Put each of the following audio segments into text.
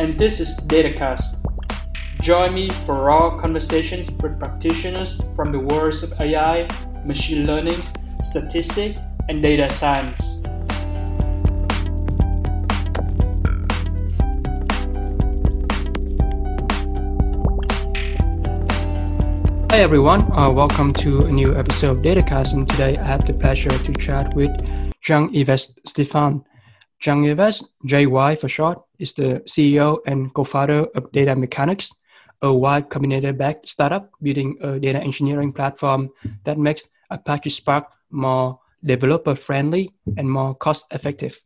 and this is DataCast. Join me for raw conversations with practitioners from the worlds of AI, machine learning, statistics, and data science. Hi everyone, uh, welcome to a new episode of DataCast, and today I have the pleasure to chat with Jean-Yves Stephan. Jean-Yves, JY for short, is the CEO and co-founder of Data Mechanics, a Y Combinator backed startup building a data engineering platform that makes Apache Spark more developer friendly and more cost effective.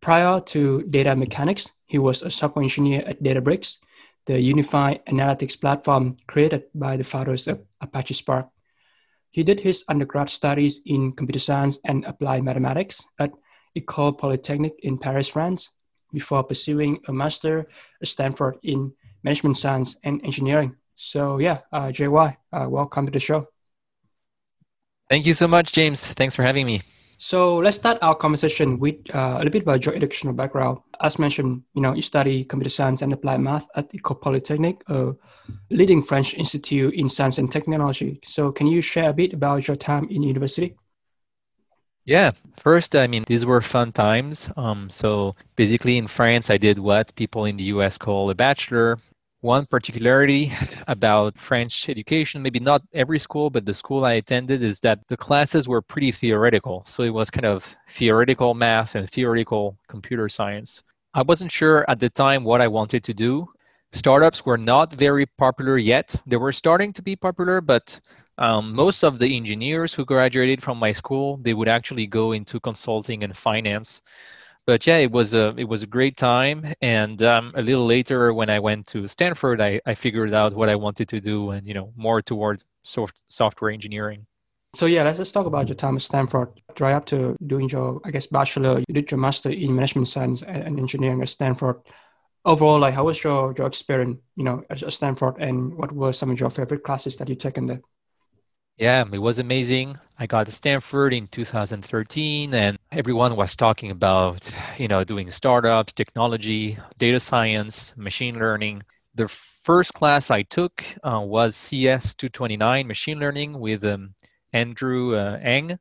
Prior to data mechanics, he was a software engineer at Databricks, the unified analytics platform created by the founders of Apache Spark. He did his undergrad studies in computer science and applied mathematics at Ecole Polytechnique in Paris, France, before pursuing a master at Stanford in management science and engineering. So yeah, uh, JY, uh, welcome to the show. Thank you so much, James. Thanks for having me. So let's start our conversation with uh, a little bit about your educational background. As mentioned, you know, you study computer science and applied math at Ecole Polytechnique, a leading French institute in science and technology. So can you share a bit about your time in university? Yeah, first, I mean, these were fun times. Um, so basically, in France, I did what people in the US call a bachelor. One particularity about French education, maybe not every school, but the school I attended, is that the classes were pretty theoretical. So it was kind of theoretical math and theoretical computer science. I wasn't sure at the time what I wanted to do. Startups were not very popular yet. They were starting to be popular, but um, most of the engineers who graduated from my school they would actually go into consulting and finance. But yeah it was a it was a great time. And um, a little later when i went to stanford I, I figured out what i wanted to do and you know more towards soft, software engineering. So yeah let's just talk about your time at stanford. Right up to doing your i guess bachelor you did your master in management science and engineering at stanford. Overall like how was your your experience you know at stanford? And what were some of your favorite classes that you took in there yeah, it was amazing. I got to Stanford in 2013 and everyone was talking about, you know, doing startups, technology, data science, machine learning. The first class I took uh, was CS 229 machine learning with um, Andrew uh, Ng.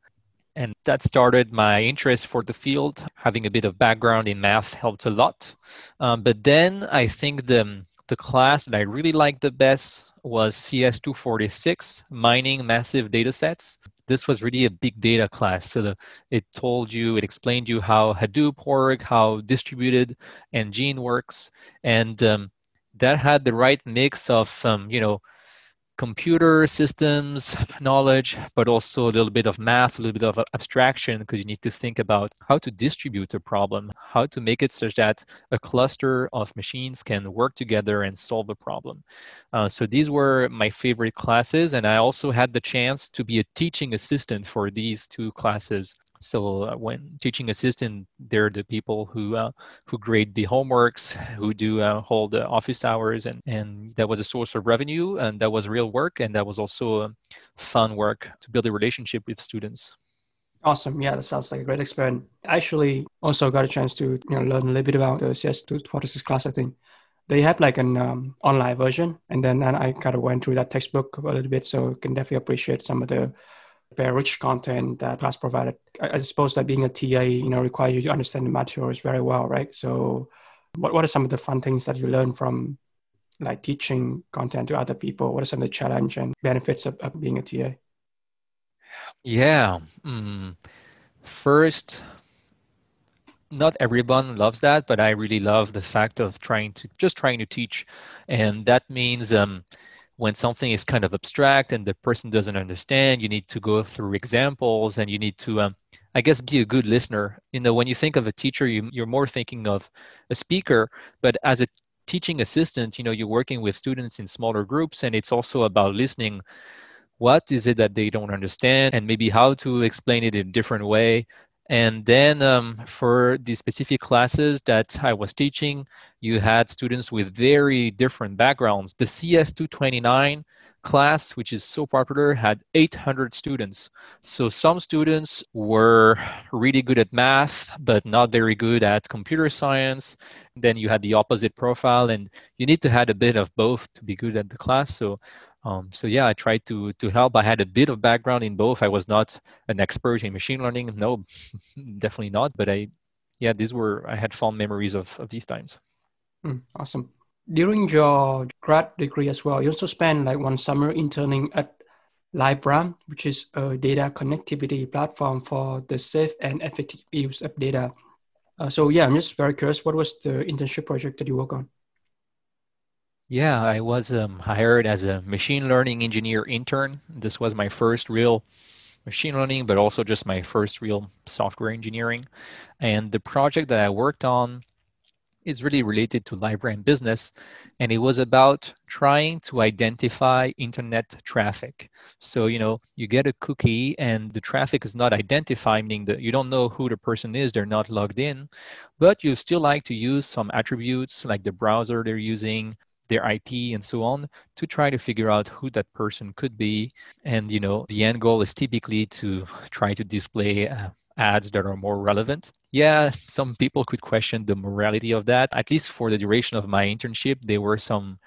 And that started my interest for the field. Having a bit of background in math helped a lot. Um, but then I think the the class that I really liked the best was CS246, mining massive data sets. This was really a big data class. So the, it told you, it explained you how Hadoop work, how distributed Engine works, and um, that had the right mix of, um, you know, computer systems knowledge, but also a little bit of math, a little bit of abstraction, because you need to think about how to distribute a problem, how to make it such that a cluster of machines can work together and solve a problem. Uh, so these were my favorite classes, and I also had the chance to be a teaching assistant for these two classes so uh, when teaching assistant, they're the people who uh, who grade the homeworks, who do uh, hold office hours, and and that was a source of revenue, and that was real work, and that was also fun work to build a relationship with students. Awesome. Yeah, that sounds like a great experience. I actually also got a chance to you know learn a little bit about the CS246 class. I think they have like an um, online version, and then and I kind of went through that textbook a little bit, so can definitely appreciate some of the very rich content that class provided. I, I, suppose that being a TA, you know, requires you to understand the materials very well, right? So, what what are some of the fun things that you learn from like teaching content to other people? What are some of the challenge and benefits of, of being a TA? Yeah. Mm. First, not everyone loves that, but I really love the fact of trying to just trying to teach, and that means um, when something is kind of abstract and the person doesn't understand, you need to go through examples and you need to, um, I guess, be a good listener. You know, when you think of a teacher, you, you're more thinking of a speaker, but as a teaching assistant, you know, you're working with students in smaller groups, and it's also about listening. What is it that they don't understand, and maybe how to explain it in a different way. And then um, for the specific classes that I was teaching, you had students with very different backgrounds. The CS229 class, which is so popular, had 800 students. So some students were really good at math, but not very good at computer science. Then you had the opposite profile, and you need to have a bit of both to be good at the class. So um, so yeah, I tried to to help. I had a bit of background in both. I was not an expert in machine learning. No, definitely not. But I, yeah, these were I had fond memories of of these times. Mm, awesome. During your grad degree as well, you also spent like one summer interning at LiveRamp, which is a data connectivity platform for the safe and effective use of data. Uh, so yeah, I'm just very curious. What was the internship project that you work on? Yeah, I was um, hired as a machine learning engineer intern. This was my first real machine learning, but also just my first real software engineering. And the project that I worked on is really related to LiveRamp and business, and it was about trying to identify internet traffic. So, you know, you get a cookie and the traffic is not identified, meaning that you don't know who the person is, they're not logged in, but you still like to use some attributes like the browser they're using, their IP and so on to try to figure out who that person could be. And you know, the end goal is typically to try to display uh, ads that are more relevant. Yeah, some people could question the morality of that. At least for the duration of my internship, there were some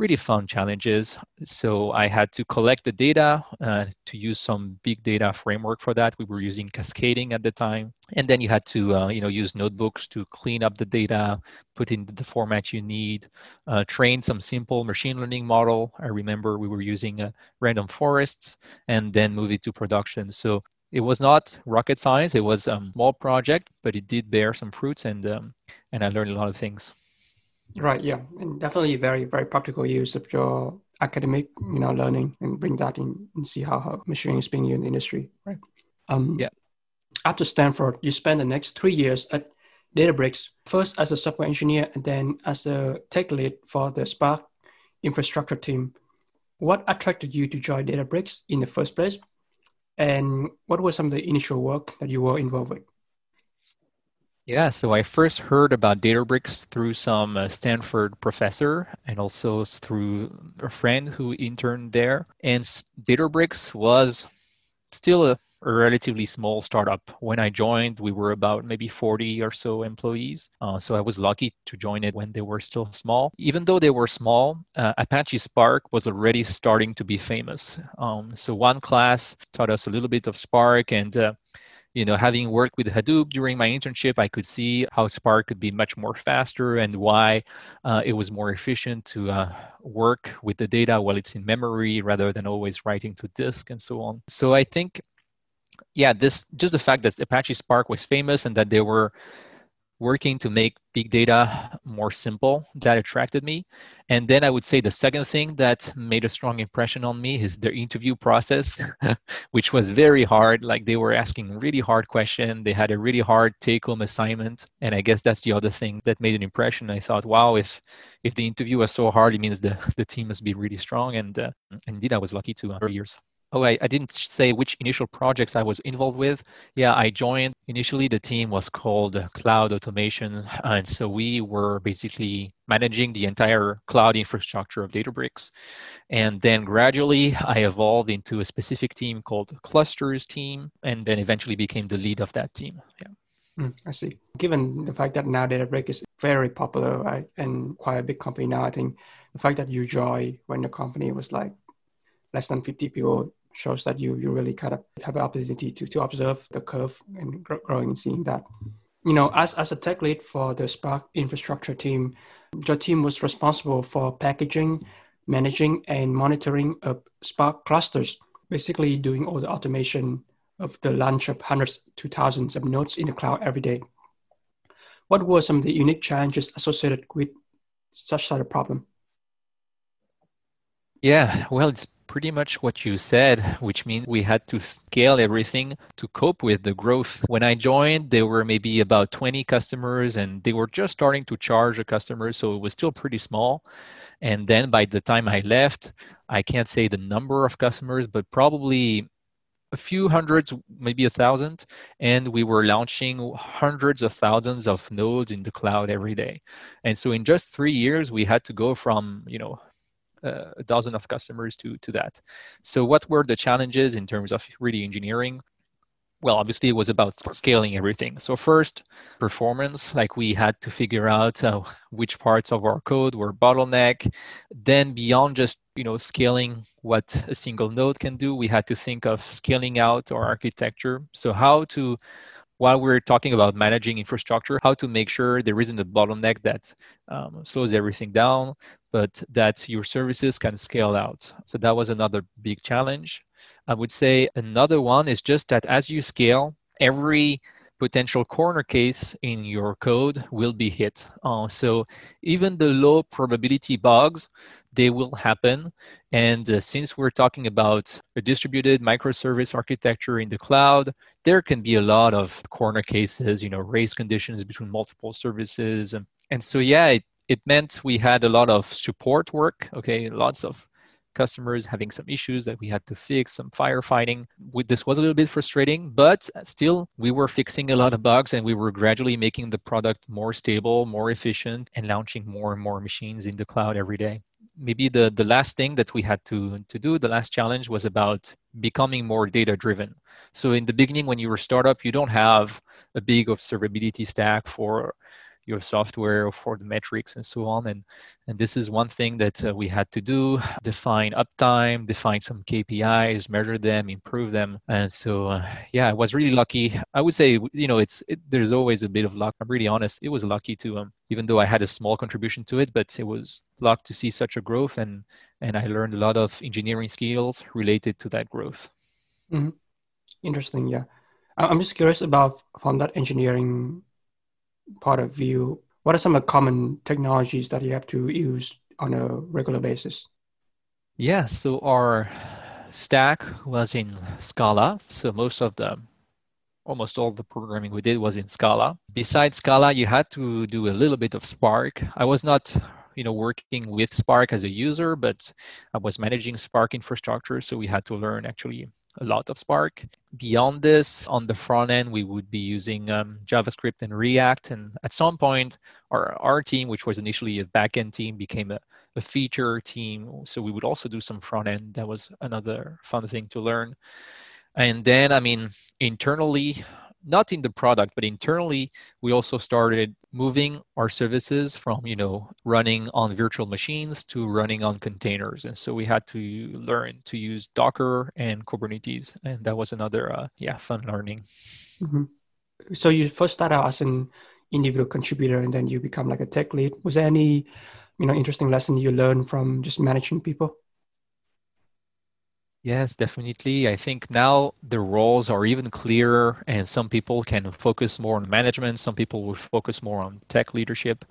really fun challenges. So I had to collect the data uh, to use some big data framework for that. We were using cascading at the time, and then you had to uh, you know use notebooks to clean up the data, put in the format you need, uh, train some simple machine learning model. I remember we were using uh, random forests, and then move it to production. So it was not rocket science. It was a small project, but it did bear some fruits, and um, and I learned a lot of things. Right. Yeah, and definitely very very practical use of your academic you know learning and bring that in and see how, how machine is being used in the industry. Right. Um, yeah. After Stanford, you spent the next three years at Databricks, first as a software engineer and then as a tech lead for the Spark infrastructure team. What attracted you to join Databricks in the first place? And what were some of the initial work that you were involved with? Yeah, so I first heard about Databricks through some uh, Stanford professor and also through a friend who interned there. And Databricks was still a, a, relatively small startup. When I joined, we were about maybe 40 or so employees. Uh, so I was lucky to join it when they were still small. Even though they were small, uh, Apache Spark was already starting to be famous. Um, so one class taught us a little bit of Spark and uh, you know, having worked with Hadoop during my internship, I could see how Spark could be much more faster and why uh, it was more efficient to uh, work with the data while it's in memory rather than always writing to disk and so on. So I think, yeah, this just the fact that Apache Spark was famous and that they were working to make big data more simple that attracted me. And then i would say the second thing that made a strong impression on me is their interview process which was very hard. Like they were asking really hard questions they had a really hard take home assignment. And i guess that's the other thing that made an impression. I thought wow if if the interview was so hard it means the the team must be really strong. And uh, indeed i was lucky to uh, years Oh, I, I didn't say which initial projects I was involved with. Yeah, I joined initially. The team was called Cloud Automation, and so we were basically managing the entire cloud infrastructure of Databricks. And then gradually, I evolved into a specific team called Clusters team, and then eventually became the lead of that team. Yeah. Mm, I see. Given the fact that now Databricks is very popular, right, and quite a big company now, I think the fact that you joined when the company was like less than 50 people shows that you you really kind of have an opportunity to, to observe the curve and growing and seeing that. You know, as, as a tech lead for the Spark infrastructure team, your team was responsible for packaging, managing, and monitoring of Spark clusters, basically doing all the automation of the launch of hundreds to thousands of nodes in the cloud every day. What were some of the unique challenges associated with such sort of problem? Yeah, well, it's pretty much what you said, which means we had to scale everything to cope with the growth. When I joined, there were maybe about 20 customers and they were just starting to charge the customers, so it was still pretty small. And then by the time I left, I can't say the number of customers, but probably a few hundreds, maybe a thousand, and we were launching hundreds of thousands of nodes in the cloud every day. And so in just three years, we had to go from you know uh, a dozen of customers to to that. So what were the challenges in terms of really engineering? well obviously it was about scaling everything so first performance like we had to figure out uh, which parts of our code were bottleneck then beyond just you know scaling what a single node can do we had to think of scaling out our architecture so how to while we're talking about managing infrastructure, how to make sure there isn't a bottleneck that um, slows everything down, but that your services can scale out. So that was another big challenge. I would say another one is just that as you scale, every potential corner case in your code will be hit. Uh, so even the low probability bugs, they will happen. And uh, since we're talking about a distributed microservice architecture in the cloud, there can be a lot of corner cases, you know, race conditions between multiple services. And, so, yeah, it, it meant we had a lot of support work, okay, lots of customers having some issues that we had to fix, some firefighting. This was a little bit frustrating, but still, we were fixing a lot of bugs and we were gradually making the product more stable, more efficient, and launching more and more machines in the cloud every day. Maybe the, the last thing that we had to, to do, the last challenge was about becoming more data driven. So in the beginning, when you were startup, you don't have a big observability stack for your software for the metrics and so on. And, and this is one thing that uh, we had to do, define uptime, define some KPIs, measure them, improve them. And so, uh, yeah, I was really lucky. I would say, you know, it's it, there's always a bit of luck. I'm really honest. It was lucky to, um, even though I had a small contribution to it, but it was luck to see such a growth. And, and I learned a lot of engineering skills related to that growth. Mm-hmm. Interesting. Yeah. I'm just curious about from that engineering part of view, what are some common technologies that you have to use on a regular basis? Yeah, so our stack was in Scala. So most of the, almost all the programming we did was in Scala. Besides Scala, you had to do a little bit of Spark. I was not you know working with spark as a user but i was managing spark infrastructure so we had to learn actually a lot of Spark. Beyond this, on the front end, we would be using um, JavaScript and React. And at some point, our, our team, which was initially a backend team, became a, a feature team. So we would also do some front end. That was another fun thing to learn. And then, I mean, internally, not in the product, but internally, we also started moving our services from, you know, running on virtual machines to running on containers. And so we had to learn to use Docker and Kubernetes. And that was another, uh, yeah, fun learning. Mm-hmm. So you first started out as an individual contributor and then you become like a tech lead. Was there any, you know, interesting lesson you learned from just managing people? Yes, definitely. I think now the roles are even clearer, and some people can focus more on management. Some people will focus more on tech leadership.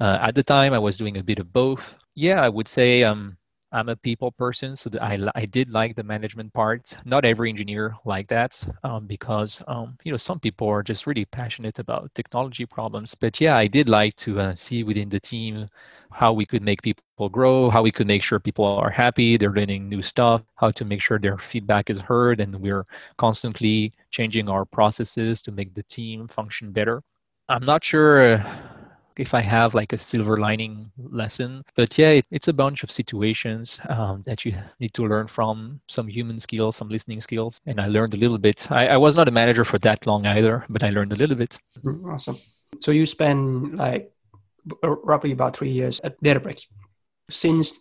Uh, at the time, I was doing a bit of both. Yeah, I would say um, I'm a people person, so I, I did like the management part. Not every engineer like that um, because um, you know some people are just really passionate about technology problems. But yeah, I did like to uh, see within the team how we could make people grow, how we could make sure people are happy, they're learning new stuff, how to make sure their feedback is heard, and we're constantly changing our processes to make the team function better. I'm not sure. Uh, if I have like a silver lining lesson. But yeah, it, it's a bunch of situations um, that you need to learn from some human skills, some listening skills. And I learned a little bit. I, I was not a manager for that long either, but I learned a little bit. Awesome. So you spend like roughly about three years at Databricks. Since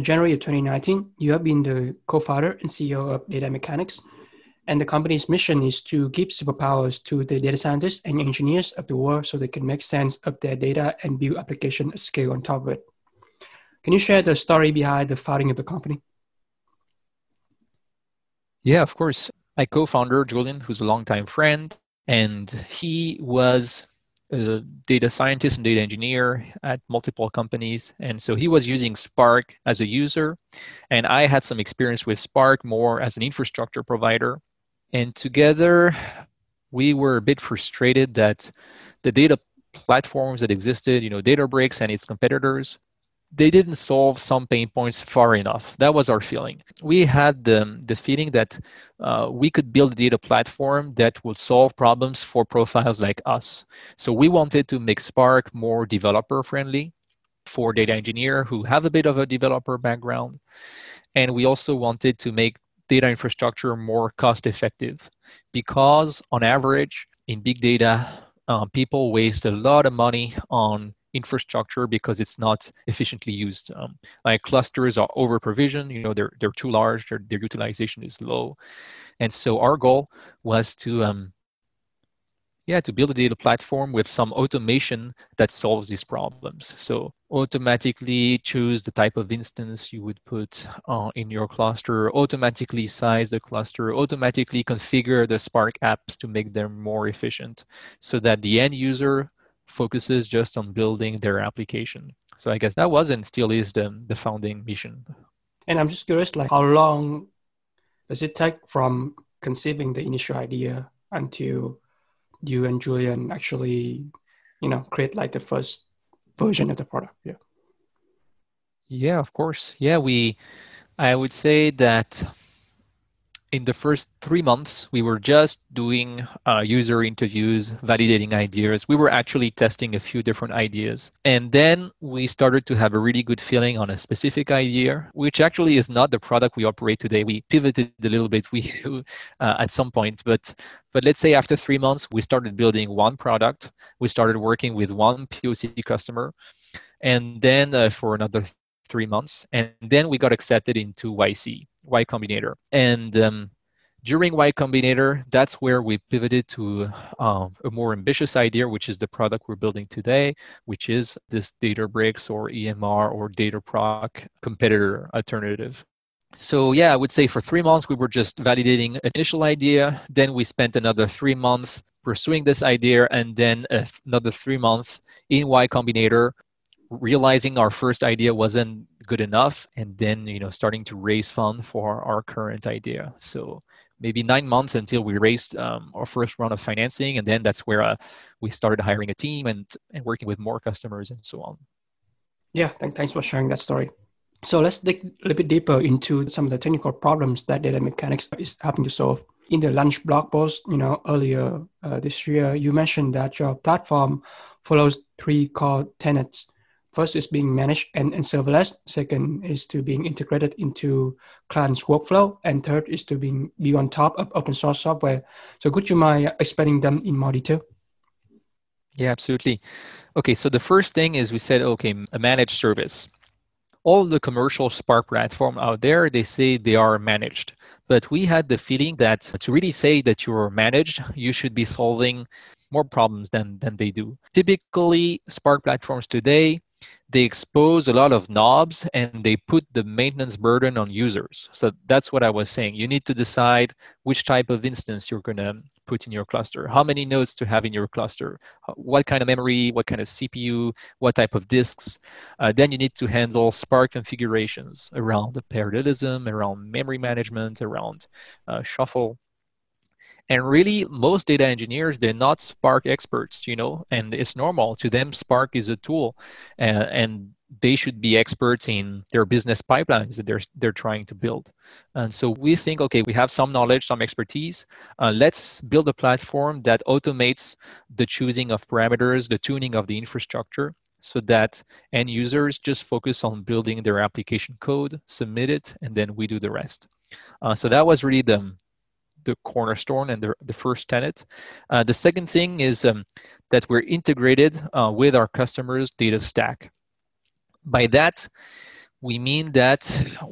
January of 2019, you have been the co-founder and CEO of Data Mechanics, and the company's mission is to give superpowers to the data scientists and engineers of the world so they can make sense of their data and build application at scale on top of it. Can you share the story behind the founding of the company? Yeah, of course. My co founder, Julien, who's a longtime friend, and he was a data scientist and data engineer at multiple companies. And so he was using Spark as a user. And I had some experience with Spark more as an infrastructure provider. And together, we were a bit frustrated that the data platforms that existed, you know, Databricks and its competitors, they didn't solve some pain points far enough. That was our feeling. We had the, the feeling that uh, we could build a data platform that would solve problems for profiles like us. So we wanted to make Spark more developer friendly for data engineer who have a bit of a developer background. And we also wanted to make data infrastructure more cost effective because on average in big data, uh, people waste a lot of money on infrastructure because it's not efficiently used. Um, like clusters are over provisioned, you know, they're, they're too large, their, their utilization is low. And so our goal was to um, yeah, to build a data platform with some automation that solves these problems. So automatically choose the type of instance you would put uh, in your cluster, automatically size the cluster, automatically configure the Spark apps to make them more efficient so that the end user focuses just on building their application. So I guess that was and still is the, the founding mission. And I'm just curious, like how long does it take from conceiving the initial idea until you and Julien actually, you know, create like the first version of the product? Yeah. Yeah, of course. Yeah, we I would say that in the first three months, we were just doing uh, user interviews, validating ideas. We were actually testing a few different ideas. And then we started to have a really good feeling on a specific idea, which actually is not the product we operate today. We pivoted a little bit we, uh, at some point, but but let's say after three months, we started building one product. We started working with one POC customer. And then uh, for another three months. And then we got accepted into YC, Y Combinator. And um, during Y Combinator, that's where we pivoted to um, a more ambitious idea, which is the product we're building today, which is this Databricks or EMR or Dataproc competitor alternative. So yeah, I would say for three months we were just validating initial idea. Then we spent another three months pursuing this idea, and then another three months in Y Combinator realizing our first idea wasn't good enough and then you know starting to raise fund for our current idea. So maybe nine months until we raised um, our first round of financing and then that's where uh, we started hiring a team and, and working with more customers and so on. Yeah thanks for sharing that story. So let's dig a little bit deeper into some of the technical problems that data mechanics is helping to solve. In the lunch blog post you know earlier uh, this year you mentioned that your platform follows three core tenets First is being managed and, and serverless. Second is to being integrated into client's workflow. And third is to being be on top of open source software. So could you mind explaining them in more detail? Yeah, absolutely. Okay, so the first thing is we said, okay, a managed service. All the commercial Spark platform out there, they say they are managed. But we had the feeling that to really say that you're managed, you should be solving more problems than, than they do. Typically, Spark platforms today, they expose a lot of knobs and they put the maintenance burden on users. So that's what I was saying. You need to decide which type of instance you're going to put in your cluster, how many nodes to have in your cluster, what kind of memory, what kind of CPU, what type of disks. Uh, then you need to handle Spark configurations around parallelism, around memory management, around uh, shuffle and really most data engineers they're not spark experts you know and it's normal. To them spark is a tool uh, and they should be experts in their business pipelines that they're they're trying to build. And so we think okay we have some knowledge some expertise. Uh, let's build a platform that automates the choosing of parameters the tuning of the infrastructure so that end users just focus on building their application code submit it and then we do the rest. Uh, so that was really the the cornerstone and the, the first tenet. Uh, the second thing is um, that we're integrated uh, with our customers' data stack. By that, we mean that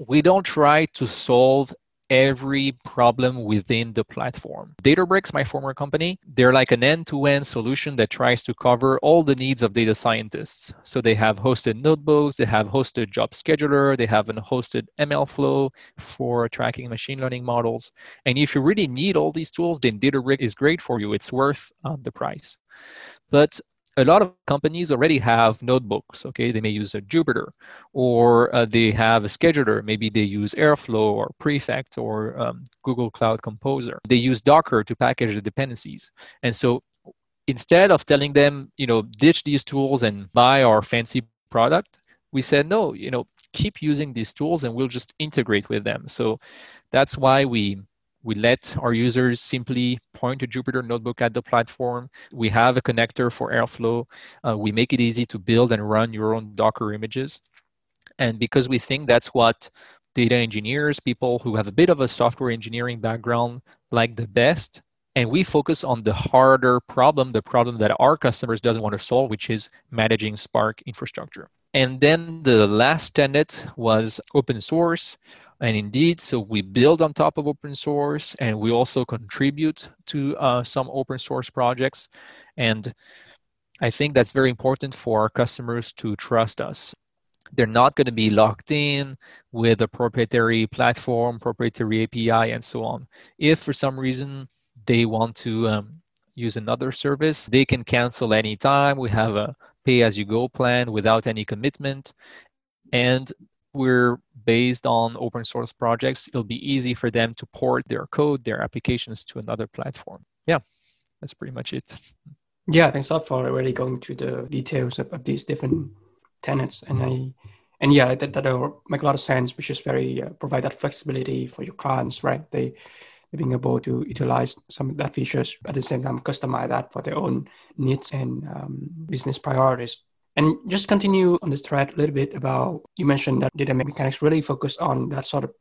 we don't try to solve every problem within the platform. Databricks, my former company, they're like an end-to-end solution that tries to cover all the needs of data scientists. So they have hosted notebooks, they have hosted job scheduler, they have an hosted MLflow for tracking machine learning models. And if you really need all these tools, then Databricks is great for you. It's worth uh, the price. But a lot of companies already have notebooks okay? They may use a jupyter or uh, they have a scheduler. Maybe they use airflow or prefect or um, google cloud composer. They use docker to package the dependencies. And so instead of telling them you know ditch these tools and buy our fancy product we said no you know keep using these tools and we'll just integrate with them. So that's why we we let our users simply point to Jupyter Notebook at the platform. We have a connector for Airflow. Uh, we make it easy to build and run your own Docker images. And because we think that's what data engineers, people who have a bit of a software engineering background, like the best, and we focus on the harder problem, the problem that our customers doesn't want to solve, which is managing Spark infrastructure. And then the last tenet was open source. And indeed, so we build on top of open source and we also contribute to uh, some open source projects. And I think that's very important for our customers to trust us. They're not going to be locked in with a proprietary platform, proprietary API, and so on. If for some reason they want to um, use another service, they can cancel anytime. We have a pay as you go plan without any commitment. And we're based on open source projects, it'll be easy for them to port their code, their applications to another platform. Yeah, that's pretty much it. Yeah, thanks a lot for already going to the details of, of these different tenants. And I, and yeah, that that make a lot of sense, which is very uh, provide that flexibility for your clients, right? They being able to utilize some of that features at the same time customize that for their own needs and um, business priorities and just continue on this thread a little bit about you mentioned that data mechanics really focus on that sort of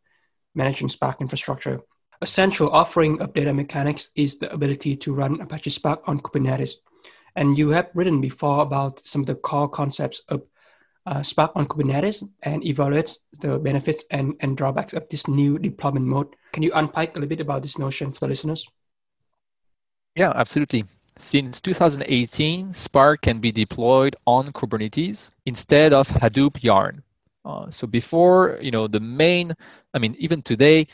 managing Spark infrastructure. Essential offering of data mechanics is the ability to run Apache Spark on Kubernetes. And you have written before about some of the core concepts of uh, Spark on Kubernetes and evaluates the benefits and, and drawbacks of this new deployment mode. Can you unpack a little bit about this notion for the listeners? Yeah, absolutely. Since 2018, Spark can be deployed on Kubernetes instead of Hadoop Yarn. Uh, so before, you know, the main, I mean, even today,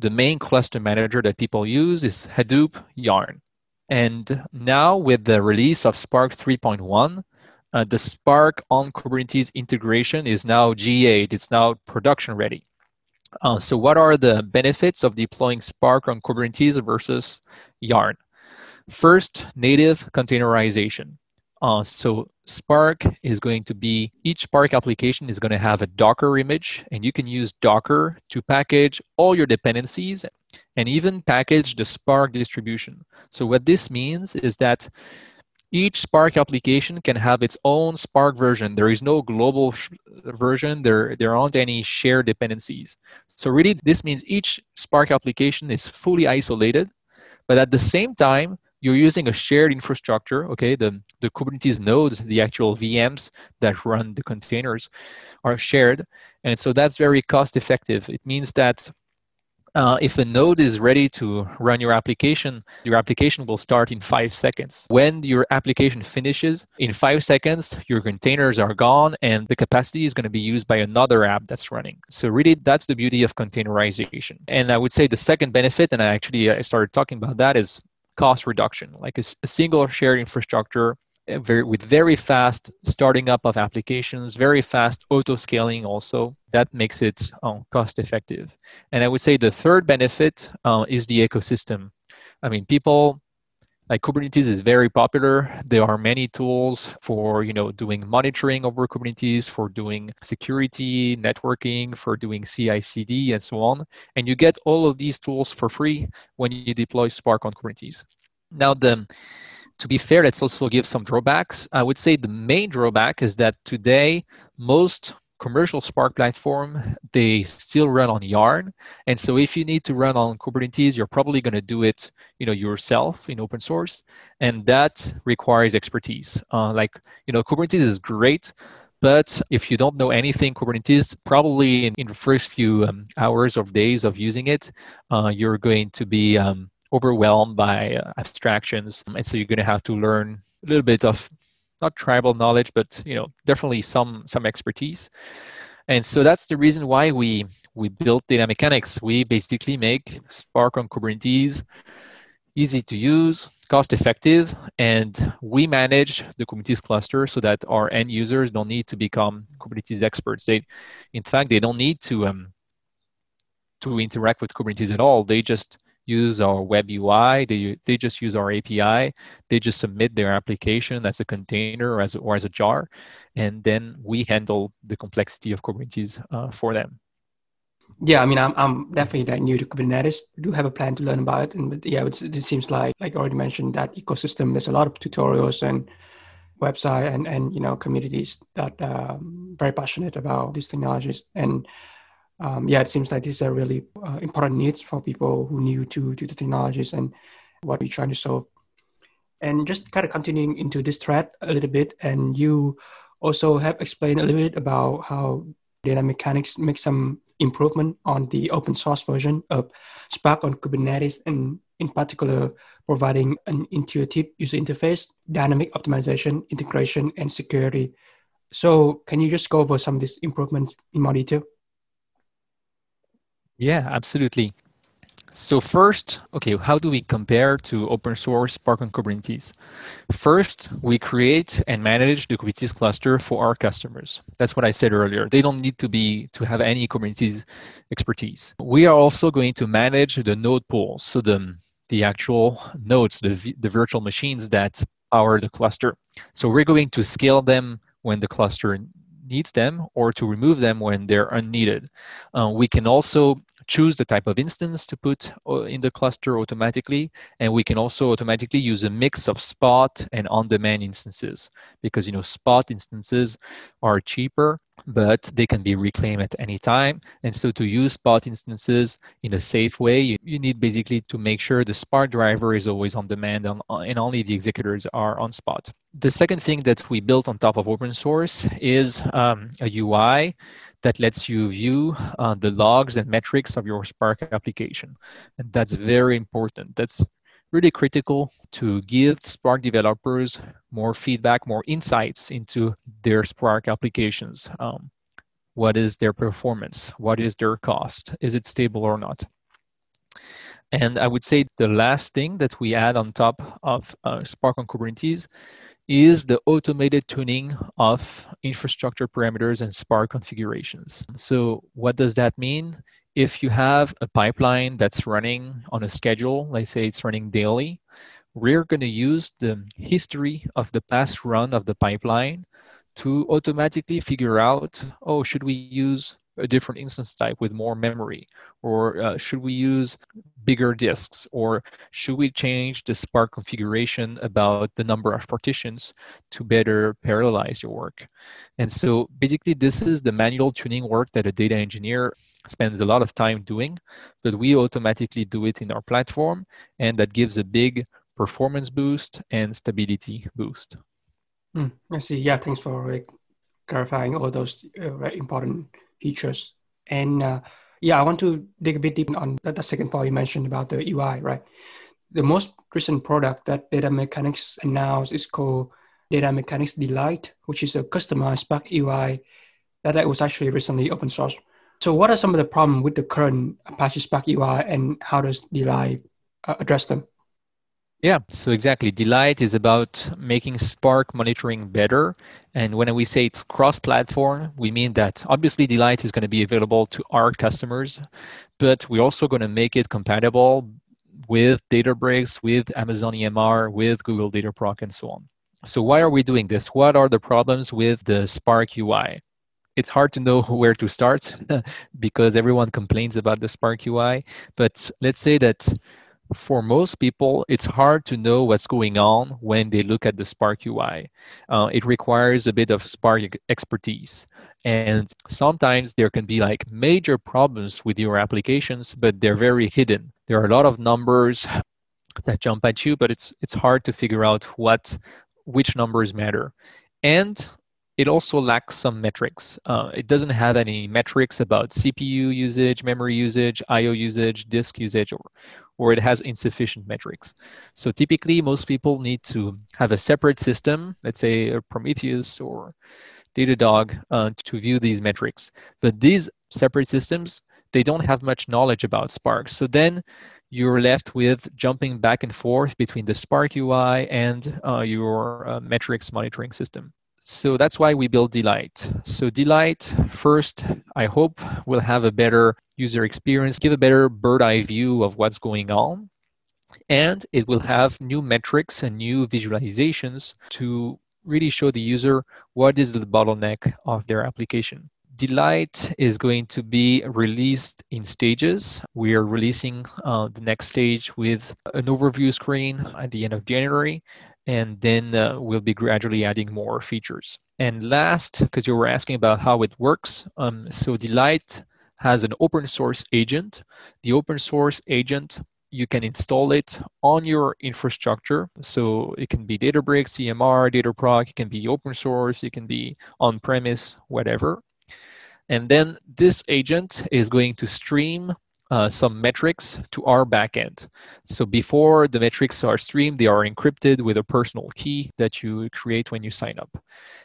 the main cluster manager that people use is Hadoop Yarn. And now with the release of Spark 3.1, uh, the Spark on Kubernetes integration is now GA. It's now production ready. Uh, so what are the benefits of deploying Spark on Kubernetes versus Yarn? First, native containerization. Uh, so Spark is going to be, each Spark application is going to have a Docker image, and you can use Docker to package all your dependencies and even package the Spark distribution. So what this means is that each Spark application can have its own Spark version. There is no global version. There, there aren't any shared dependencies. So really, this means each Spark application is fully isolated, but at the same time, you're using a shared infrastructure, okay? The, the Kubernetes nodes, the actual VMs that run the containers are shared. And so that's very cost effective. It means that uh, if a node is ready to run your application, your application will start in five seconds. When your application finishes, in five seconds, your containers are gone and the capacity is going to be used by another app that's running. So really, that's the beauty of containerization. And I would say the second benefit, and I actually I started talking about that, is cost reduction. Like a, a single shared infrastructure very, with very fast starting up of applications, very fast auto scaling also. That makes it um, cost effective. And I would say the third benefit uh, is the ecosystem. I mean, people like Kubernetes is very popular. There are many tools for you know doing monitoring over Kubernetes, for doing security, networking, for doing CI/CD, and so on. And you get all of these tools for free when you deploy Spark on Kubernetes. Now the to be fair, let's also give some drawbacks. I would say the main drawback is that today most commercial Spark platform, they still run on Yarn. And so if you need to run on Kubernetes, you're probably going to do it, you know, yourself in open source. And that requires expertise. Uh, like, you know, Kubernetes is great, but if you don't know anything Kubernetes, probably in, in the first few um, hours or days of using it, uh, you're going to be um, overwhelmed by uh, abstractions and so you're going to have to learn a little bit of not tribal knowledge but you know definitely some some expertise and so that's the reason why we we built data mechanics we basically make spark on kubernetes easy to use, cost effective, and we manage the Kubernetes cluster so that our end users don't need to become Kubernetes experts. They, in fact, they don't need to um, to interact with Kubernetes at all. They just use our web UI. They, they just use our API. They just submit their application as a container or as, or as a jar. And then we handle the complexity of Kubernetes uh, for them. Yeah, I mean, I'm, I'm definitely like new to Kubernetes. I do have a plan to learn about it. And yeah, it seems like, like I already mentioned, that ecosystem, there's a lot of tutorials and website and, and you know, communities that are um, very passionate about these technologies. And um, yeah, it seems like these are really uh, important needs for people who new to, to the technologies and what we're trying to solve. And just kind of continuing into this thread a little bit, and you also have explained a little bit about how data mechanics make some improvement on the open source version of Spark on Kubernetes, and in particular, providing an intuitive user interface, dynamic optimization, integration, and security. So, can you just go over some of these improvements in more detail? Yeah, absolutely. So first, okay, how do we compare to open source Spark on Kubernetes? First, we create and manage the Kubernetes cluster for our customers. That's what I said earlier. They don't need to be to have any Kubernetes expertise. We are also going to manage the node pools, so the the actual nodes, the the virtual machines that power the cluster. So we're going to scale them when the cluster needs them or to remove them when they're unneeded. Uh, we can also choose the type of instance to put uh, in the cluster automatically. And we can also automatically use a mix of spot and on-demand instances because, you know, spot instances are cheaper, but they can be reclaimed at any time. And so to use spot instances in a safe way, you, you need basically to make sure the Spark driver is always on demand and, and only the executors are on spot. The second thing that we built on top of open source is um, a UI that lets you view uh, the logs and metrics of your Spark application. And that's very important. That's really critical to give Spark developers more feedback, more insights into their Spark applications. Um, what is their performance? What is their cost? Is it stable or not? And I would say the last thing that we add on top of uh, Spark on Kubernetes is the automated tuning of infrastructure parameters and Spark configurations. So what does that mean? If you have a pipeline that's running on a schedule, let's say it's running daily, we're going to use the history of the past run of the pipeline to automatically figure out, oh, should we use a different instance type with more memory? Or uh, should we use bigger disks? Or should we change the Spark configuration about the number of partitions to better parallelize your work? And so basically, this is the manual tuning work that a data engineer spends a lot of time doing, but we automatically do it in our platform, and that gives a big performance boost and stability boost. Mm, I see. Yeah, thanks for clarifying all those uh, important features. And uh, yeah, I want to dig a bit deep on the second part you mentioned about the UI, right? The most recent product that Data Mechanics announced is called Data Mechanics Delight, which is a customized Spark UI that was actually recently open source. So, what are some of the problems with the current Apache Spark UI, and how does Delight uh, address them? Yeah, so exactly. Delight is about making Spark monitoring better. And when we say it's cross platform, we mean that obviously Delight is going to be available to our customers, but we're also going to make it compatible with Databricks, with Amazon EMR, with Google Dataproc, and so on. So, why are we doing this? What are the problems with the Spark UI? It's hard to know where to start because everyone complains about the Spark UI. But let's say that for most people, it's hard to know what's going on when they look at the Spark UI. Uh, it requires a bit of Spark expertise. And sometimes there can be like major problems with your applications, but they're very hidden. There are a lot of numbers that jump at you, but it's it's hard to figure out what which numbers matter. And it also lacks some metrics. Uh, it doesn't have any metrics about CPU usage, memory usage, I/O usage, disk usage, or or it has insufficient metrics. So typically, most people need to have a separate system, let's say a Prometheus or Datadog, uh, to view these metrics. But these separate systems, they don't have much knowledge about Spark. So then you're left with jumping back and forth between the Spark UI and uh, your uh, metrics monitoring system. So that's why we built Delight. So Delight, first, I hope will have a better user experience, give a better bird eye view of what's going on. And it will have new metrics and new visualizations to really show the user what is the bottleneck of their application. Delight is going to be released in stages. We are releasing uh, the next stage with an overview screen at the end of January, and then uh, we'll be gradually adding more features. And last, because you were asking about how it works, um, so Delight has an open source agent. The open source agent you can install it on your infrastructure. So it can be Databricks, EMR, Dataproc, it can be open source, it can be on premise, whatever. And then this agent is going to stream uh, some metrics to our backend. So before the metrics are streamed, they are encrypted with a personal key that you create when you sign up.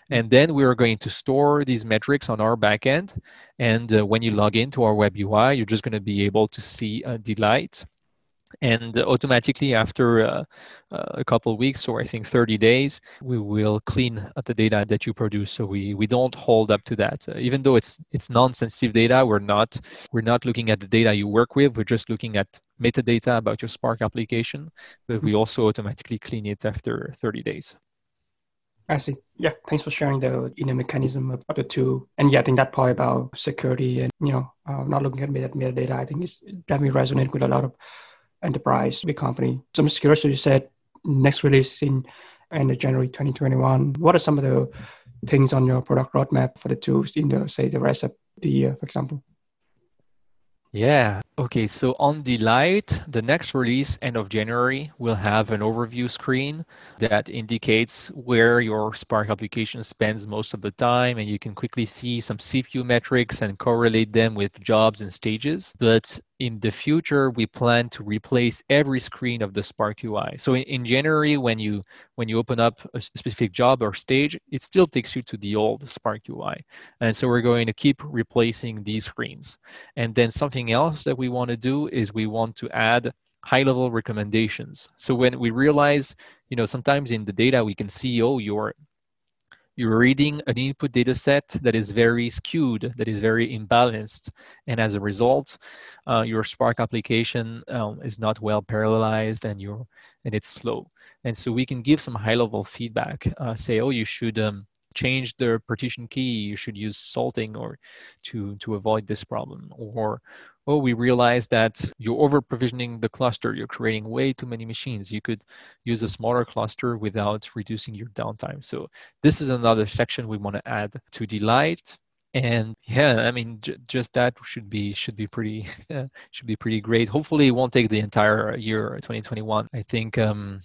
And then we are going to store these metrics on our backend. And uh, when you log into our web UI, you're just going to be able to see a Delight and automatically after uh, uh, a couple of weeks or i think 30 days we will clean the data that you produce. So we, we don't hold up to that. Uh, even though it's it's non-sensitive data we're not we're not looking at the data you work with. We're just looking at metadata about your spark application but we also automatically clean it after 30 days. I see. Yeah, thanks for sharing the inner mechanism of, of the two. And yeah, I think that part about security and you know uh, not looking at metadata, I think is definitely resonate with a lot of enterprise, big company. So I'm just curious, you said next release is in end of January 2021. What are some of the things on your product roadmap for the tools in the, say, the rest of the year, for example? Yeah. Okay. So on Delight, the next release, end of January, will have an overview screen that indicates where your Spark application spends most of the time, and you can quickly see some CPU metrics and correlate them with jobs and stages. But in the future, we plan to replace every screen of the Spark UI. So in, in, January, when you when you open up a specific job or stage, it still takes you to the old Spark UI. And so we're going to keep replacing these screens. And then something else that we want to do is we want to add high-level recommendations. So when we realize, you know, sometimes in the data we can see, oh, you're you're reading an input data set that is very skewed, that is very imbalanced. And as a result, uh, your Spark application um, is not well parallelized and you're, and it's slow. And so we can give some high level feedback, uh, say, oh, you should um, change the partition key, you should use salting or to, to avoid this problem. Or, oh, we realize that you're over provisioning the cluster, you're creating way too many machines. You could use a smaller cluster without reducing your downtime. So this is another section we want to add to Delight. And yeah, I mean, j- just that should be should be pretty uh, should be pretty great. Hopefully, it won't take the entire year 2021. I think um,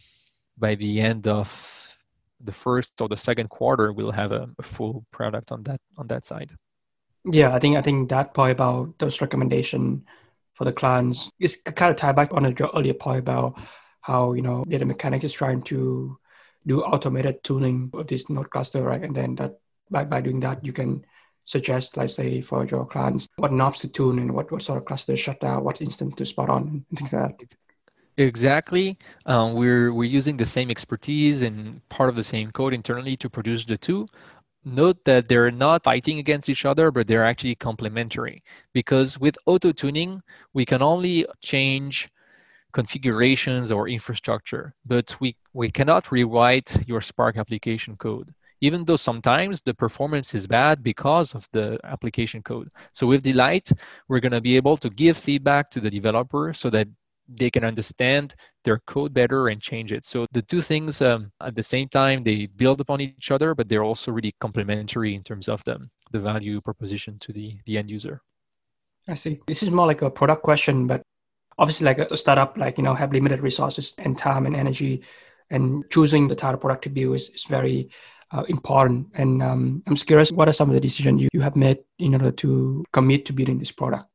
by the end of the first or the second quarter, we'll have a, a full product on that on that side. Yeah, I think I think that point about those recommendation for the clients is kind of tied back on the earlier point about how you know data mechanic is trying to do automated tuning of this node cluster, right? And then that by, by doing that you can suggest, let's say, for your clients what knobs to tune and what, what sort of cluster shut down, what instant to spot on, and things like that. Exactly. Um, we're we're using the same expertise and part of the same code internally to produce the two note that they're not fighting against each other, but they're actually complementary. Because with auto tuning, we can only change configurations or infrastructure, but we, we cannot rewrite your Spark application code. Even though sometimes the performance is bad because of the application code. So with Delight, we're going to be able to give feedback to the developer so that they can understand their code better and change it. So the two things um, at the same time they build upon each other, but they're also really complementary in terms of the, the value proposition to the, the end user. I see. This is more like a product question, but obviously like a startup, like, you know, have limited resources and time and energy and choosing the type of product to build is, is very uh, important. And um, I'm curious, what are some of the decisions you, you have made in order to commit to building this product?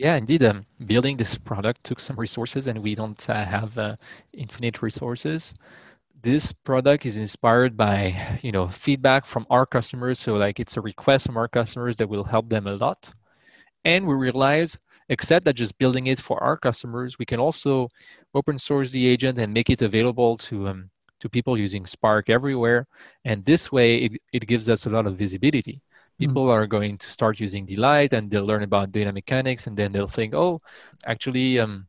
Yeah, indeed. Um, building this product took some resources, and we don't uh, have uh, infinite resources. This product is inspired by you know feedback from our customers. So like it's a request from our customers that will help them a lot, And we realize, except that just building it for our customers, we can also open source the agent and make it available to um, to people using Spark everywhere. And this way, it, it gives us a lot of visibility. Hmm. People mm. are going to start using Delight and they'll learn about data mechanics and then they'll think, oh, actually, um,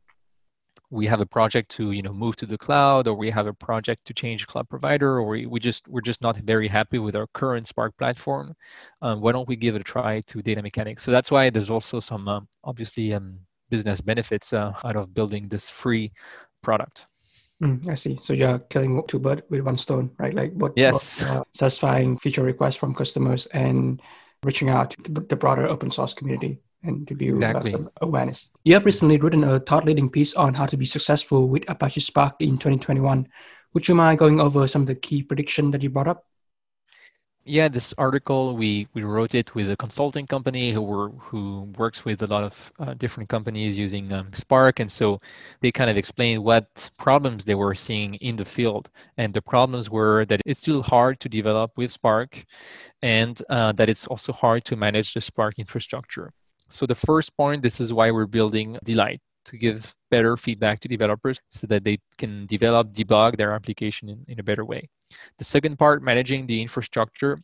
we have a project to you know move to the cloud or we have a project to change cloud provider or we, we just we're just not very happy with our current spark platform um, why don't we give it a try to data mechanics so that's why there's also some um, obviously um, business benefits uh, out of building this free product Mm, I see. So you're killing two birds with one stone, right? Like what? Yes. uh, satisfying feature requests from customers and reaching out to the broader open source community and to build exactly. some awareness. You have recently written a thought leading piece on how to be successful with Apache Spark in 2021. Would you mind going over some of the key predictions that you brought up? Yeah, this article we, we wrote it with a consulting company who were who works with a lot of uh, different companies using um, Spark, and so they kind of explained what problems they were seeing in the field, and the problems were that it's still hard to develop with Spark, and uh, that it's also hard to manage the Spark infrastructure. So the first point, this is why we're building Delight to give better feedback to developers so that they can develop, debug their application in, in a better way. The second part, managing the infrastructure.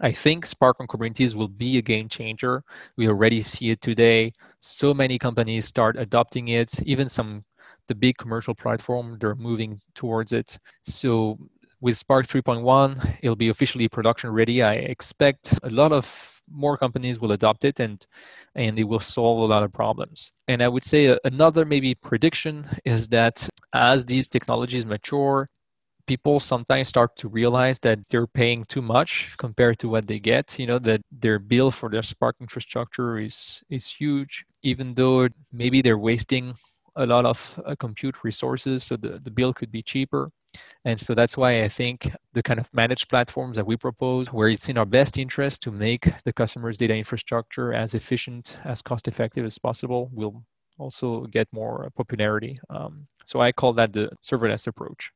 I think Spark on Kubernetes will be a game changer. We already see it today. So many companies start adopting it. Even some the big commercial platform, they're moving towards it. So with Spark 3.1, it'll be officially production ready. I expect a lot of more companies will adopt it and and it will solve a lot of problems. And I would say uh, another maybe prediction is that as these technologies mature, people sometimes start to realize that they're paying too much compared to what they get you know that their bill for their spark infrastructure is is huge even though maybe they're wasting a lot of uh, compute resources so the, the bill could be cheaper and so that's why I think the kind of managed platforms that we propose, where it's in our best interest to make the customer's data infrastructure as efficient, as cost effective as possible, will also get more popularity. Um, so I call that the serverless approach.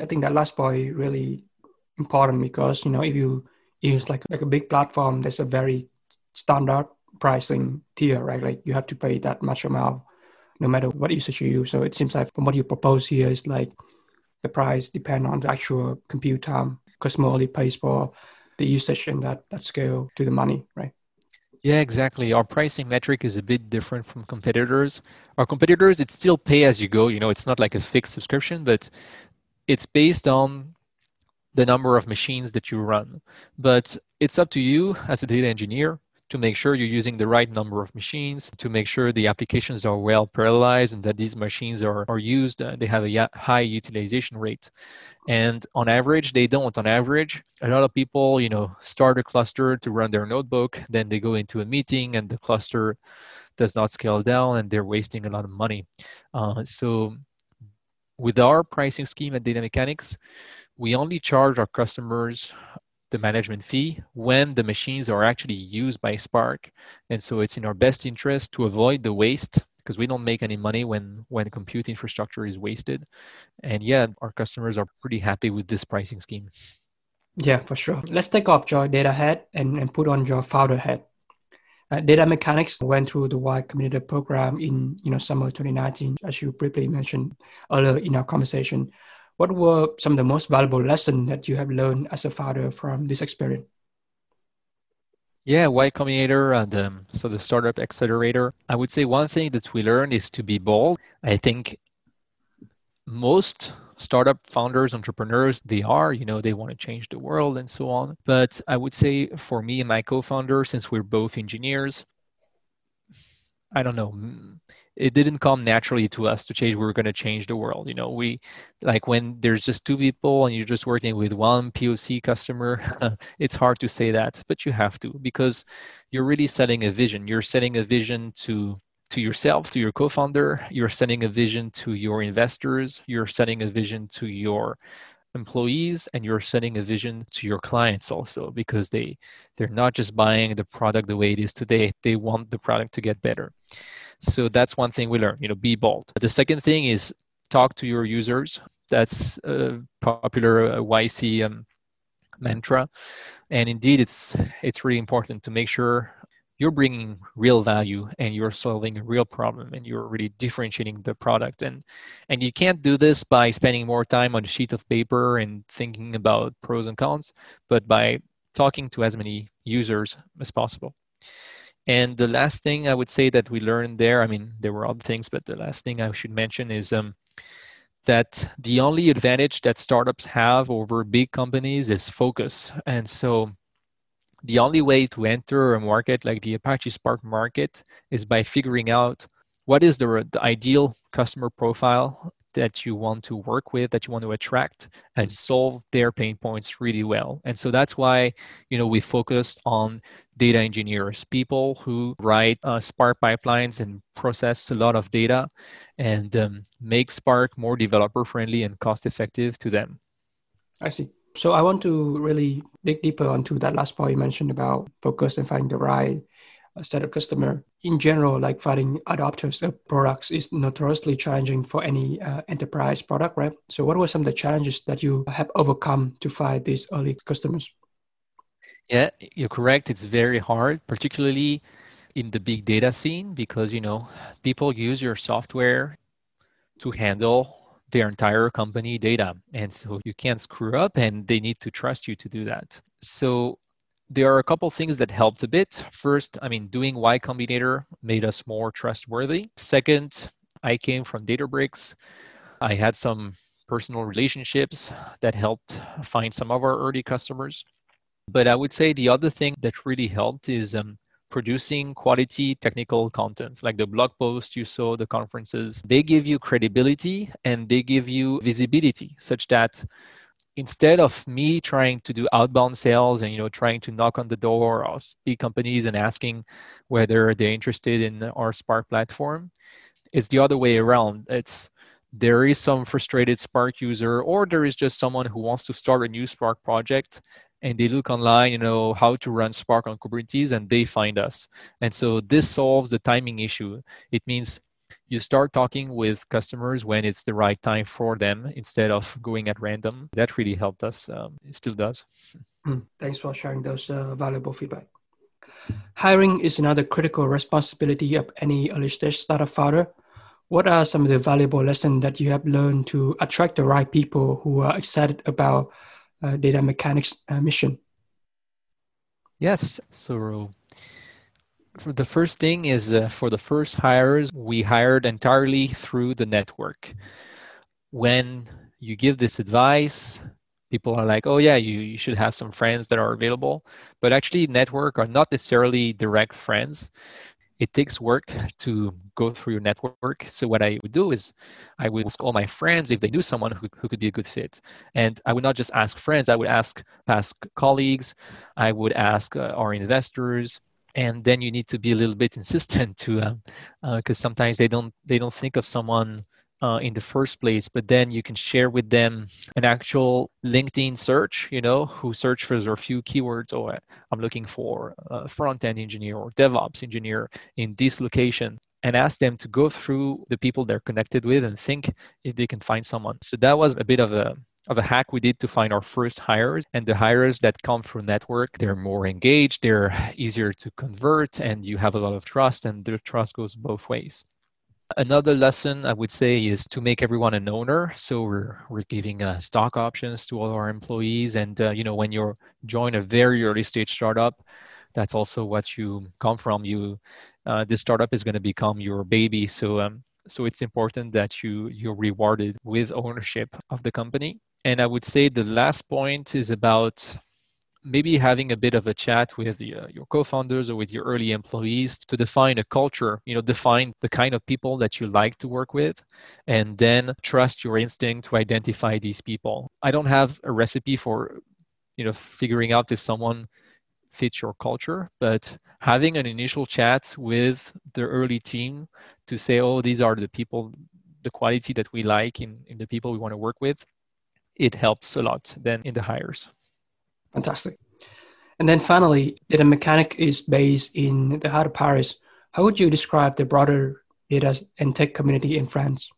I think that last point really important because you know if you use like like a big platform, there's a very standard pricing tier, right? Like you have to pay that much amount no matter what usage you use. So it seems like from what you propose here is like the price depend on the actual compute time. Customer only pays for the usage and that, that scale to the money, right? Yeah, exactly. Our pricing metric is a bit different from competitors. Our competitors, it's still pay as you go. You know, it's not like a fixed subscription, but it's based on the number of machines that you run. But it's up to you as a data engineer to make sure you're using the right number of machines, to make sure the applications are well parallelized and that these machines are, are used, uh, they have a high utilization rate. And on average, they don't. On average, a lot of people, you know, start a cluster to run their notebook, then they go into a meeting and the cluster does not scale down and they're wasting a lot of money. Uh, so with our pricing scheme at Data Mechanics, we only charge our customers the management fee when the machines are actually used by Spark. And so it's in our best interest to avoid the waste because we don't make any money when when compute infrastructure is wasted. And yeah, our customers are pretty happy with this pricing scheme. Yeah, for sure. Let's take off your data hat and, and put on your founder hat. Uh, data mechanics went through the Y Combinator program in you know summer 2019, as you briefly mentioned earlier in our conversation. What were some of the most valuable lessons that you have learned as a founder from this experience? Yeah, Y Combinator and um, so the startup accelerator. I would say one thing that we learned is to be bold. I think most startup founders, entrepreneurs, they are, you know, they want to change the world and so on. But I would say for me and my co founder, since we're both engineers, I don't know, it didn't come naturally to us to change we are going to change the world you know? We like when there's just two people and you're just working with one poc customer it's hard to say that but you have to because you're really setting a vision. You're setting a vision to to yourself to your co-founder. You're setting a vision to your investors. You're setting a vision to your employees and you're setting a vision to your clients also because they they're not just buying the product the way it is today. They want the product to get better so that's one thing we learn, you know, be bold. The second thing is talk to your users. That's a popular uh, YC um, mantra. And indeed, it's it's really important to make sure you're bringing real value and you're solving a real problem and you're really differentiating the product and and you can't do this by spending more time on a sheet of paper and thinking about pros and cons but by talking to as many users as possible and the last thing i would say that we learned there i mean there were other things but the last thing i should mention is um, that the only advantage that startups have over big companies is focus. And so the only way to enter a market like the Apache Spark market is by figuring out what is the, the ideal customer profile that you want to work with that you want to attract and solve their pain points really well. And so that's why you know we focused on data engineers people who write uh, spark pipelines and process a lot of data and um, make spark more developer friendly and cost effective to them. I see. So I want to really dig deeper onto that last point you mentioned about focus and finding the right set of customer. In general, like finding adopters of products is notoriously challenging for any uh, enterprise product, right? So what were some of the challenges that you have overcome to find these early customers? Yeah, you're correct. It's very hard, particularly in the big data scene, because you know people use your software to handle their entire company data. And so you can't screw up and they need to trust you to do that. So there are a couple things that helped a bit. First, I mean, doing Y Combinator made us more trustworthy. Second, I came from Databricks. I had some personal relationships that helped find some of our early customers. But I would say the other thing that really helped is um, producing quality technical content like the blog post you saw the conferences they give you credibility and they give you visibility such that instead of me trying to do outbound sales and you know trying to knock on the door of big companies and asking whether they're interested in our spark platform it's the other way around it's there is some frustrated spark user or there is just someone who wants to start a new spark project and they look online, you know, how to run Spark on Kubernetes, and they find us. And so this solves the timing issue. It means you start talking with customers when it's the right time for them instead of going at random. That really helped us. Um, it still does. Mm, thanks for sharing those uh, valuable feedback. Hiring is another critical responsibility of any early stage startup founder. What are some of the valuable lessons that you have learned to attract the right people who are excited about uh, data mechanics uh, mission? Yes. So the first thing is uh, for the first hires, we hired entirely through the network. When you give this advice, people are like, oh, yeah, you, you should have some friends that are available. But actually, network are not necessarily direct friends it takes work to go through your network. So what I would do is I would ask all my friends if they knew someone who, who could be a good fit. And I would not just ask friends, I would ask past colleagues, I would ask uh, our investors, and then you need to be a little bit insistent to because um, uh, sometimes they don't they don't think of someone uh, in the first place, but then you can share with them an actual LinkedIn search, you know, who search for a few keywords. Or oh, I'm looking for a front end engineer or DevOps engineer in this location and ask them to go through the people they're connected with and think if they can find someone. So that was a bit of a of a hack we did to find our first hires and the hires that come through network they're more engaged they're easier to convert and you have a lot of trust and the trust goes both ways Another lesson I would say is to make everyone an owner. So we're we're giving uh, stock options to all our employees, and uh, you know when you join a very early stage startup, that's also what you come from. You uh, this startup is going to become your baby. So um, so it's important that you you're rewarded with ownership of the company. And I would say the last point is about maybe having a bit of a chat with uh, your co-founders or with your early employees to define a culture you know define the kind of people that you like to work with and then trust your instinct to identify these people. I don't have a recipe for you know figuring out if someone fits your culture but having an initial chat with the early team to say oh these are the people the quality that we like in, in the people we want to work with it helps a lot then in the hires Fantastic. And then finally, Data Mechanic is based in the heart of Paris. How would you describe the broader data and tech community in France?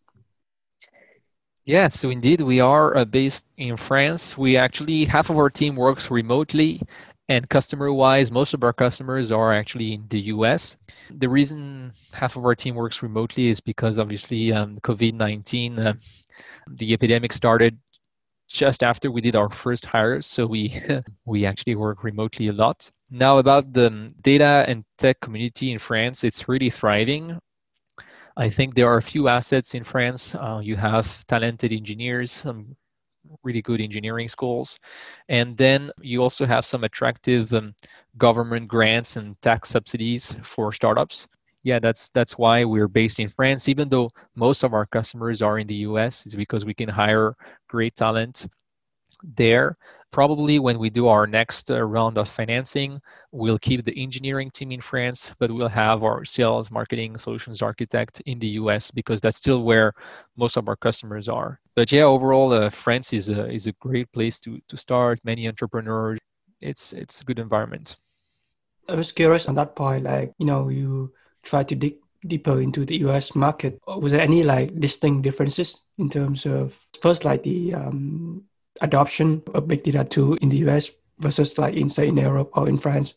Yeah, so indeed, we are uh, based in France. We actually, half of our team works remotely, And customer wise, most of our customers are actually in the US. The reason half of our team works remotely is because obviously um, COVID 19, uh, the epidemic started just after we did our first hires. So we, we actually work remotely a lot. Now, about the data and tech community in France, it's really thriving. I think there are a few assets in France. Uh, you have talented engineers, um, really good engineering schools. And then you also have some attractive um, government grants and tax subsidies for startups. Yeah, that's that's why we're based in France. Even though most of our customers are in the US, is because we can hire great talent there. Probably when we do our next uh, round of financing, we'll keep the engineering team in France, but we'll have our sales, marketing, solutions architect in the US because that's still where most of our customers are. But yeah, overall, uh, France is a, is a great place to, to start. Many entrepreneurs. It's it's a good environment. I was curious on that point. Like you know, you try to dig deeper into the US market. Was there any like distinct differences in terms of first like the um, adoption of big data tool in the US versus like in say in Europe or in France?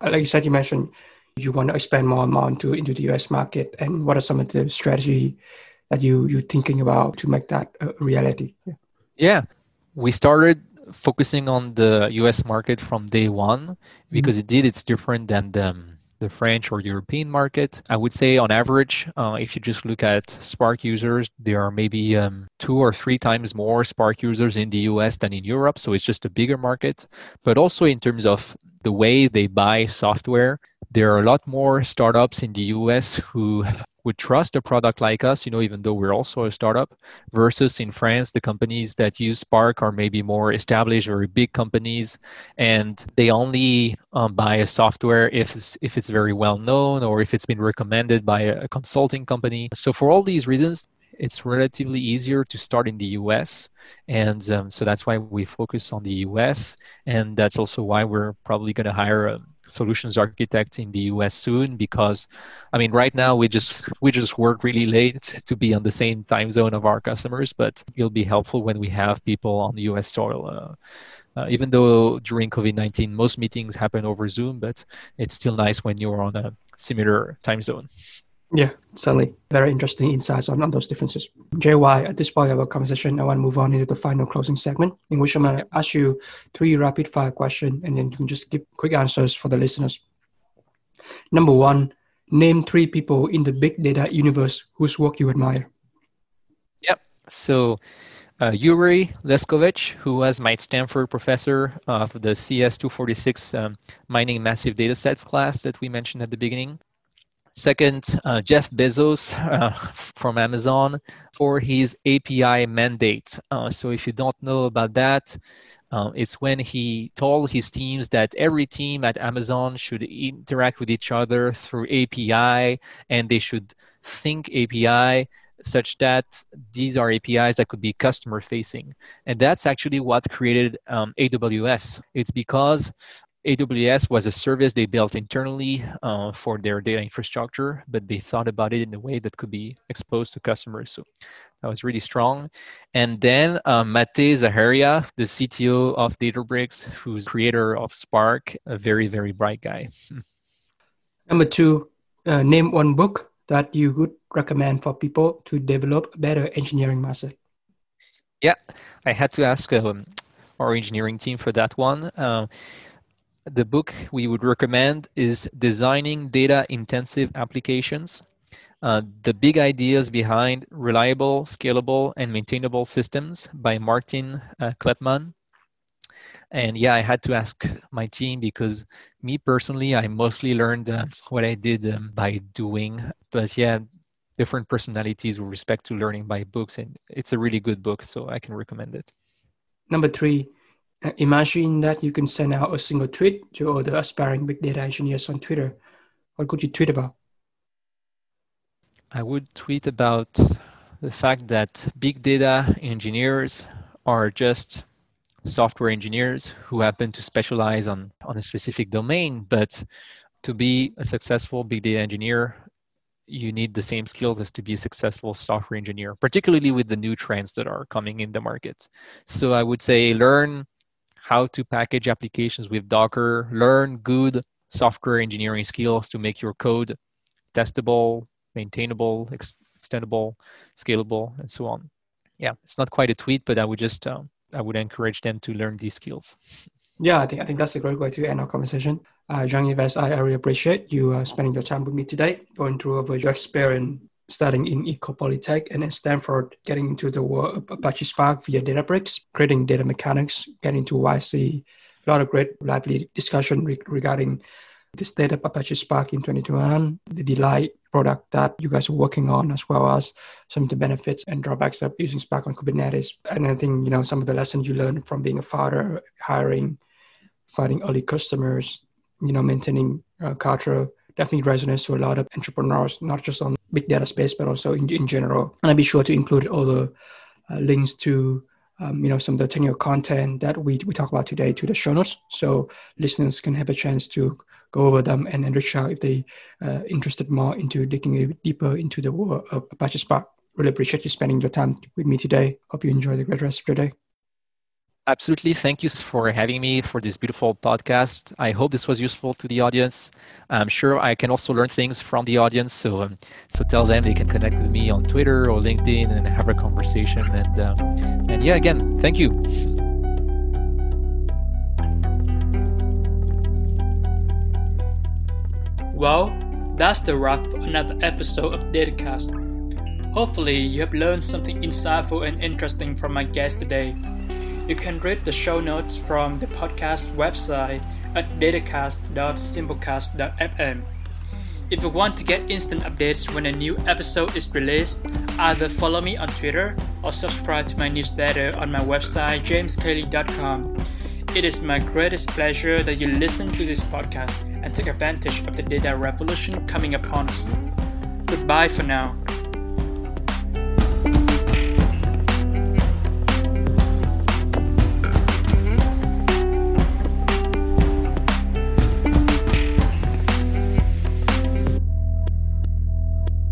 Uh, like you said, you mentioned you want to expand more and more into, into the US market. And what are some of the strategy that you you're thinking about to make that a reality? Yeah. yeah. We started focusing on the US market from day one because mm-hmm. indeed it's different than the the French or European market. I would say on average, uh, if you just look at Spark users, there are maybe um, two or three times more Spark users in the US than in Europe. So it's just a bigger market. But also in terms of the way they buy software, there are a lot more startups in the US who would trust a product like us, you know, even though we're also a startup, versus in France, the companies that use Spark are maybe more established, very big companies, and they only um, buy a software if it's, if it's very well known or if it's been recommended by a consulting company. So for all these reasons, it's relatively easier to start in the US. And um, so that's why we focus on the US. And that's also why we're probably going to hire a, solutions architect in the US soon because I mean right now we just we just work really late to be on the same time zone of our customers but it'll be helpful when we have people on the US soil uh, uh, even though during COVID-19 most meetings happen over Zoom but it's still nice when you're on a similar time zone. Yeah, certainly. Very interesting insights on, on those differences. JY, at this point of our conversation, I want to move on into the final closing segment, in which I'm going to ask you three rapid fire questions and then you can just give quick answers for the listeners. Number one, name three people in the big data universe whose work you admire. Yep. So, uh, Jure Leskovec, who was my Stanford professor of the CS246 um, mining massive data sets class that we mentioned at the beginning. Second, uh, Jeff Bezos uh, from Amazon for his API mandate. Uh, so if you don't know about that, uh, it's when he told his teams that every team at Amazon should interact with each other through API and they should think API such that these are APIs that could be customer facing. And that's actually what created um, AWS. It's because AWS was a service they built internally uh, for their data infrastructure, but they thought about it in a way that could be exposed to customers. So that was really strong. And then uh, Matei Zaharia, the CTO of Databricks, who's creator of Spark, a very, very bright guy. Number two, uh, name one book that you would recommend for people to develop better engineering muscle. Yeah, I had to ask um, our engineering team for that one. Uh, the book we would recommend is Designing Data Intensive Applications. Uh, the big ideas behind reliable, scalable, and maintainable systems by Martin uh, Kleppmann. And yeah, I had to ask my team because me personally, I mostly learned uh, what I did um, by doing. But yeah, different personalities with respect to learning by books. And it's a really good book, so I can recommend it. Number three, Uh, imagine that you can send out a single tweet to all the aspiring big data engineers on Twitter. What could you tweet about? I would tweet about the fact that big data engineers are just software engineers who happen to specialize on, on a specific domain. But to be a successful big data engineer, you need the same skills as to be a successful software engineer, particularly with the new trends that are coming in the market. So I would say learn how to package applications with Docker, learn good software engineering skills to make your code testable, maintainable, ex- extendable, scalable, and so on. Yeah, it's not quite a tweet, but I would just um, I would encourage them to learn these skills. Yeah, I think I think that's a great way to end our conversation. Uh, Jean-Yves, I, I really appreciate you uh, spending your time with me today, going through over your experience studying in Ecopolytech and in Stanford, getting into the world of Apache Spark via Databricks, creating data mechanics, getting to YC. A lot of great, lively discussion re- regarding the state of Apache Spark in 2021, the Delight product that you guys are working on, as well as some of the benefits and drawbacks of using Spark on Kubernetes. And I think, you know, some of the lessons you learned from being a father, hiring, finding early customers, you know, maintaining uh, culture definitely resonates to a lot of entrepreneurs, not just on big data space, but also in, in general. And I'll be sure to include all the uh, links to um, you know some of the technical content that we, we talk about today to the show notes. So listeners can have a chance to go over them and, and reach out if they uh, interested more into digging deeper into the world of apache spark. Really appreciate you spending your time with me today. Hope you enjoy the great rest of your day Absolutely. Thank you for having me for this beautiful podcast. I hope this was useful to the audience. I'm sure I can also learn things from the audience. So, um, so tell them they can connect with me on Twitter or LinkedIn and have a conversation. And um, and yeah, again, thank you. Well, that's the wrap for another episode of Datacast. Hopefully, you have learned something insightful and interesting from my guest today. You can read the show notes from the podcast website at datacast.simplecast.fm. If you want to get instant updates when a new episode is released, either follow me on Twitter or subscribe to my newsletter on my website jameskle.com. It is my greatest pleasure that you listen to this podcast and take advantage of the data revolution coming upon us. Goodbye for now.